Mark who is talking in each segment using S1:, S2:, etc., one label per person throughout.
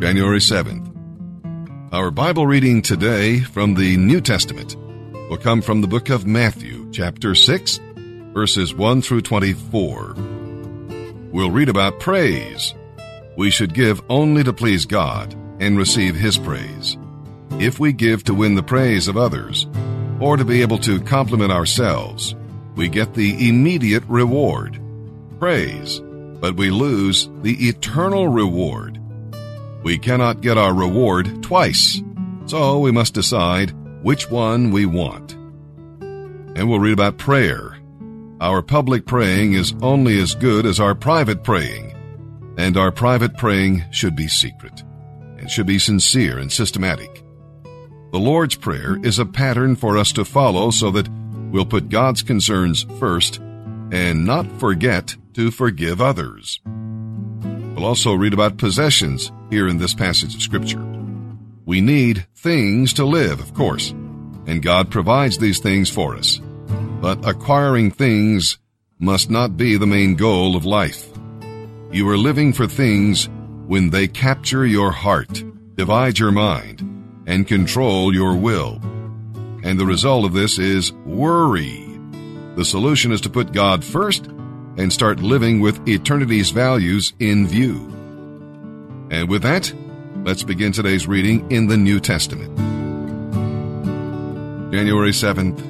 S1: January 7th. Our Bible reading today from the New Testament will come from the book of Matthew, chapter 6, verses 1 through 24. We'll read about praise. We should give only to please God and receive His praise. If we give to win the praise of others, or to be able to compliment ourselves, we get the immediate reward, praise, but we lose the eternal reward. We cannot get our reward twice, so we must decide which one we want. And we'll read about prayer. Our public praying is only as good as our private praying, and our private praying should be secret and should be sincere and systematic. The Lord's Prayer is a pattern for us to follow so that we'll put God's concerns first and not forget to forgive others. We'll also read about possessions here in this passage of Scripture. We need things to live, of course, and God provides these things for us. But acquiring things must not be the main goal of life. You are living for things when they capture your heart, divide your mind, and control your will. And the result of this is worry. The solution is to put God first and start living with eternity's values in view. And with that, let's begin today's reading in the New Testament. January 7th,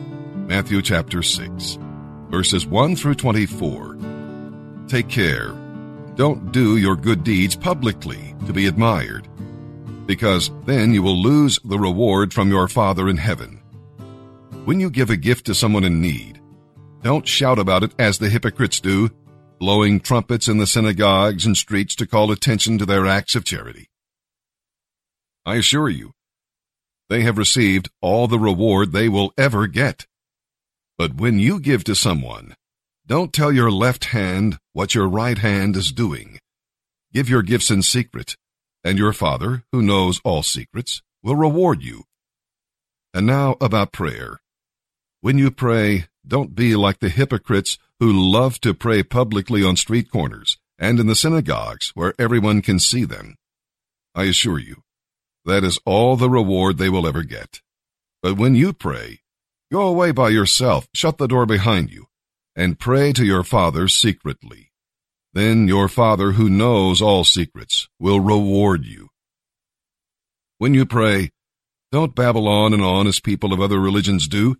S1: Matthew chapter 6, verses 1 through 24. Take care. Don't do your good deeds publicly to be admired, because then you will lose the reward from your Father in heaven. When you give a gift to someone in need, don't shout about it as the hypocrites do, blowing trumpets in the synagogues and streets to call attention to their acts of charity. I assure you, they have received all the reward they will ever get. But when you give to someone, don't tell your left hand what your right hand is doing. Give your gifts in secret, and your Father, who knows all secrets, will reward you. And now about prayer. When you pray, don't be like the hypocrites who love to pray publicly on street corners and in the synagogues where everyone can see them. I assure you, that is all the reward they will ever get. But when you pray, go away by yourself, shut the door behind you, and pray to your Father secretly. Then your Father who knows all secrets will reward you. When you pray, don't babble on and on as people of other religions do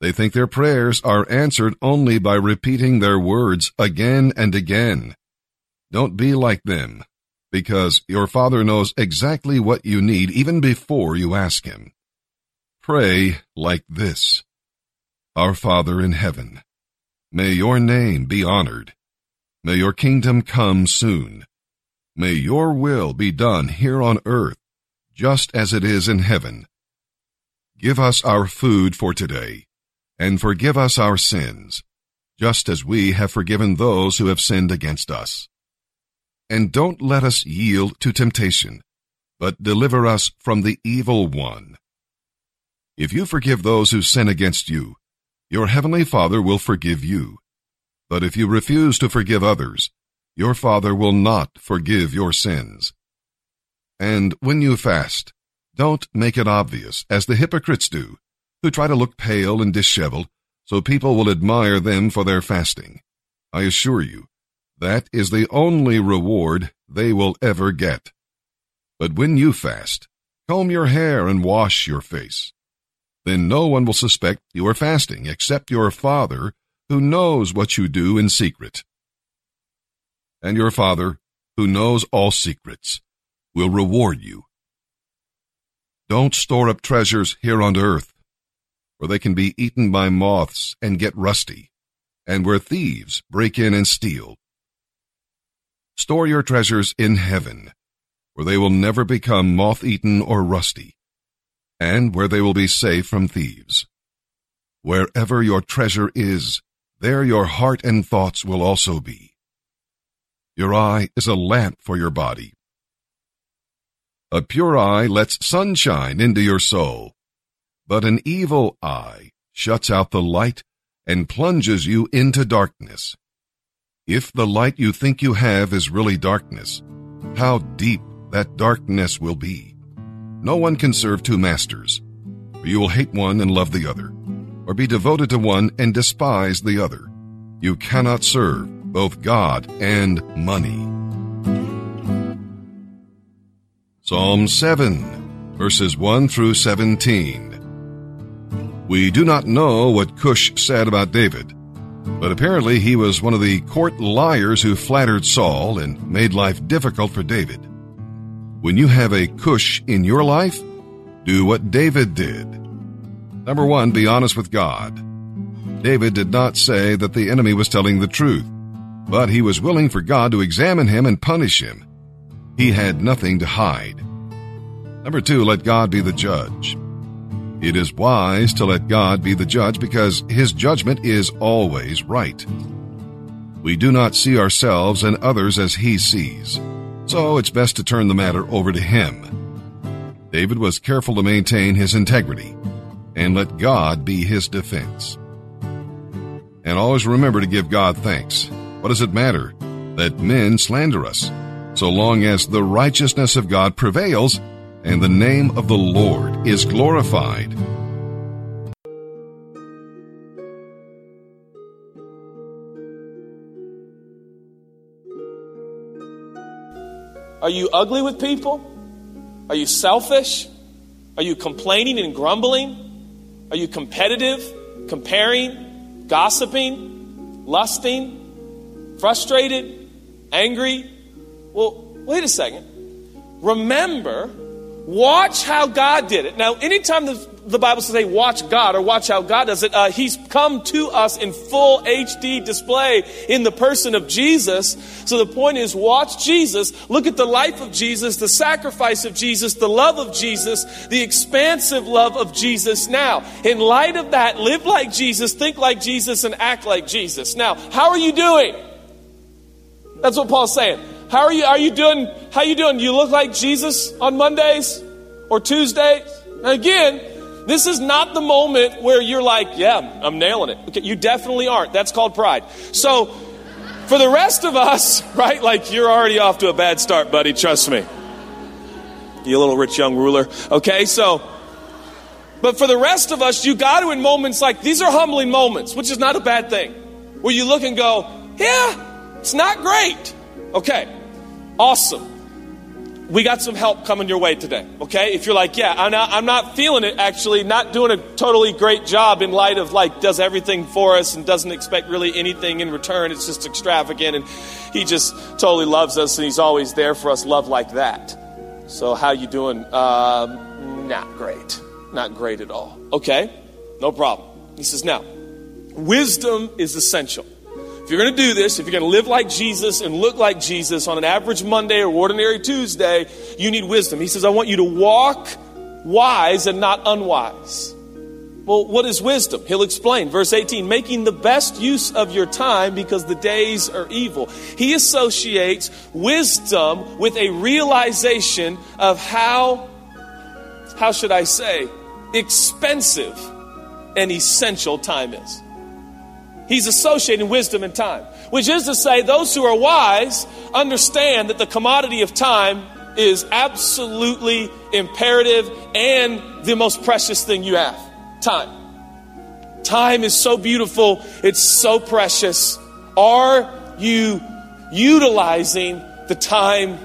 S1: they think their prayers are answered only by repeating their words again and again. Don't be like them, because your Father knows exactly what you need even before you ask Him. Pray like this. Our Father in heaven, may your name be honored. May your kingdom come soon. May your will be done here on earth, just as it is in heaven. Give us our food for today and forgive us our sins, just as we have forgiven those who have sinned against us. And don't let us yield to temptation, but deliver us from the evil one. If you forgive those who sin against you, your heavenly Father will forgive you. But if you refuse to forgive others, your Father will not forgive your sins. And when you fast, don't make it obvious, as the hypocrites do who try to look pale and disheveled so people will admire them for their fasting. I assure you, that is the only reward they will ever get. But when you fast, comb your hair and wash your face. Then no one will suspect you are fasting except your Father who knows what you do in secret. And your Father, who knows all secrets, will reward you. Don't store up treasures here on earth where they can be eaten by moths and get rusty, and where thieves break in and steal. Store your treasures in heaven, where they will never become moth-eaten or rusty, and where they will be safe from thieves. Wherever your treasure is, there your heart and thoughts will also be. Your eye is a lamp for your body. A pure eye lets sunshine into your soul but an evil eye shuts out the light and plunges you into darkness. If the light you think you have is really darkness, how deep that darkness will be. No one can serve two masters, for you will hate one and love the other, or be devoted to one and despise the other. You cannot serve both God and money. Psalm 7, verses 1 through 17. We do not know what Cush said about David, but apparently he was one of the court liars who flattered Saul and made life difficult for David. When you have a Cush in your life, do what David did. Number one, be honest with God. David did not say that the enemy was telling the truth, but he was willing for God to examine him and punish him. He had nothing to hide. Number two, let God be the judge. It is wise to let God be the judge because his judgment is always right. We do not see ourselves and others as he sees, so it's best to turn the matter over to him. David was careful to maintain his integrity and let God be his defense. And always remember to give God thanks. What does it matter that men slander us? So long as the righteousness of God prevails and the name of the Lord is glorified.
S2: Are you ugly with people? Are you selfish? Are you complaining and grumbling? Are you competitive, comparing, gossiping, lusting, frustrated, angry? Well, wait a second. Remember, watch how God did it. Now, anytime the, the Bible says, hey, watch God or watch how God does it, uh, He's come to us in full HD display in the person of Jesus. So the point is, watch Jesus, look at the life of Jesus, the sacrifice of Jesus, the love of Jesus, the expansive love of Jesus. Now, in light of that, live like Jesus, think like Jesus, and act like Jesus. Now, how are you doing? That's what Paul's saying. How are you? Are you doing? How you doing? You look like Jesus on Mondays or Tuesdays. Now again, this is not the moment where you're like, "Yeah, I'm nailing it." Okay, you definitely aren't. That's called pride. So, for the rest of us, right? Like you're already off to a bad start, buddy. Trust me. You little rich young ruler. Okay, so. But for the rest of us, you got to in moments like these are humbling moments, which is not a bad thing, where you look and go, "Yeah, it's not great." Okay. Awesome. We got some help coming your way today, okay? If you're like, yeah, I'm not, I'm not feeling it actually, not doing a totally great job in light of like, does everything for us and doesn't expect really anything in return. It's just extravagant and he just totally loves us and he's always there for us, love like that. So, how you doing? Um, not great. Not great at all. Okay, no problem. He says, now, wisdom is essential. If you're going to do this, if you're going to live like Jesus and look like Jesus on an average Monday or ordinary Tuesday, you need wisdom. He says, I want you to walk wise and not unwise. Well, what is wisdom? He'll explain. Verse 18, making the best use of your time because the days are evil. He associates wisdom with a realization of how, how should I say, expensive and essential time is. He's associating wisdom and time, which is to say, those who are wise understand that the commodity of time is absolutely imperative and the most precious thing you have time. Time is so beautiful, it's so precious. Are you utilizing the time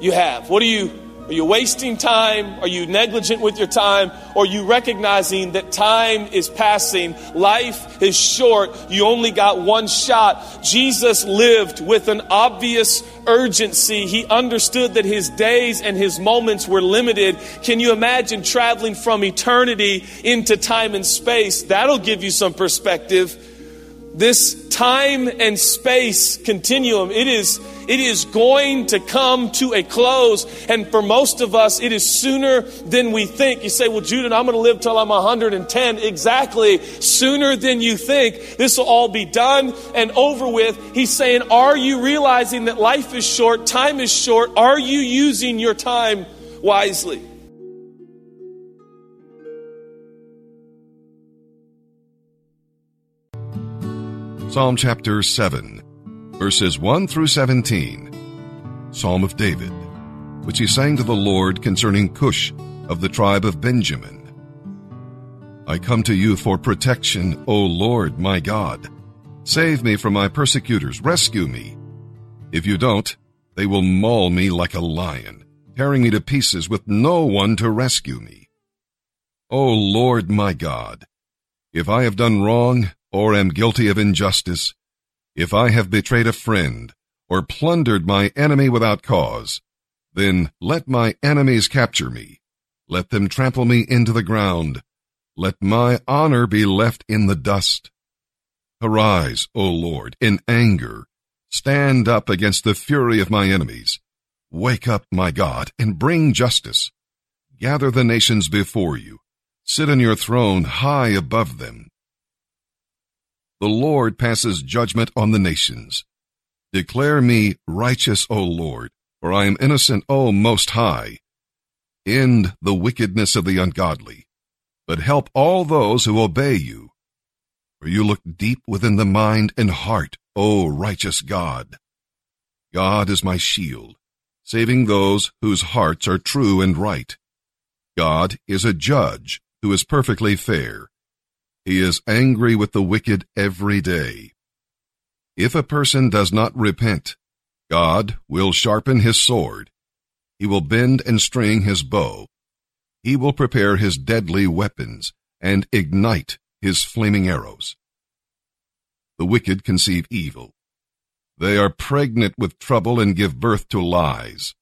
S2: you have? What are you are you wasting time? Are you negligent with your time? Or you recognizing that time is passing? Life is short. You only got one shot. Jesus lived with an obvious urgency. He understood that his days and his moments were limited. Can you imagine traveling from eternity into time and space? That'll give you some perspective. This time and space continuum, it is it is going to come to a close. And for most of us, it is sooner than we think. You say, well, Judah, I'm going to live till I'm 110. Exactly. Sooner than you think. This will all be done and over with. He's saying, are you realizing that life is short? Time is short. Are you using your time wisely?
S1: Psalm chapter 7 verses 1 through 17. Psalm of David. which he sang to the Lord concerning Cush of the tribe of Benjamin. I come to you for protection, O Lord my God. Save me from my persecutors, rescue me. If you don't, they will maul me like a lion, tearing me to pieces with no one to rescue me. O Lord my God, if I have done wrong or am guilty of injustice, if I have betrayed a friend or plundered my enemy without cause, then let my enemies capture me. Let them trample me into the ground. Let my honor be left in the dust. Arise, O Lord, in anger. Stand up against the fury of my enemies. Wake up, my God, and bring justice. Gather the nations before you. Sit on your throne high above them. The Lord passes judgment on the nations. Declare me righteous, O Lord, for I am innocent, O Most High. End the wickedness of the ungodly, but help all those who obey you. For you look deep within the mind and heart, O righteous God. God is my shield, saving those whose hearts are true and right. God is a judge who is perfectly fair. He is angry with the wicked every day. If a person does not repent, God will sharpen his sword. He will bend and string his bow. He will prepare his deadly weapons and ignite his flaming arrows. The wicked conceive evil. They are pregnant with trouble and give birth to lies.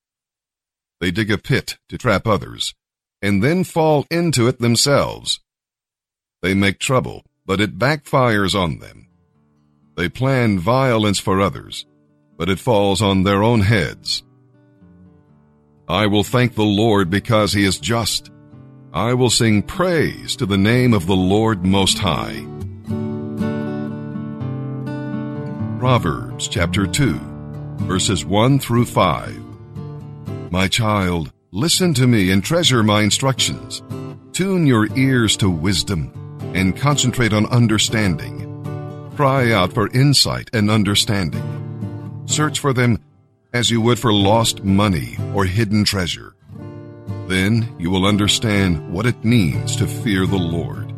S1: They dig a pit to trap others and then fall into it themselves. They make trouble, but it backfires on them. They plan violence for others, but it falls on their own heads. I will thank the Lord because he is just. I will sing praise to the name of the Lord Most High. Proverbs chapter 2, verses 1 through 5. My child, listen to me and treasure my instructions. Tune your ears to wisdom and concentrate on understanding. Cry out for insight and understanding. Search for them as you would for lost money or hidden treasure. Then you will understand what it means to fear the Lord,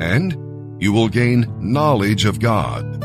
S1: and you will gain knowledge of God.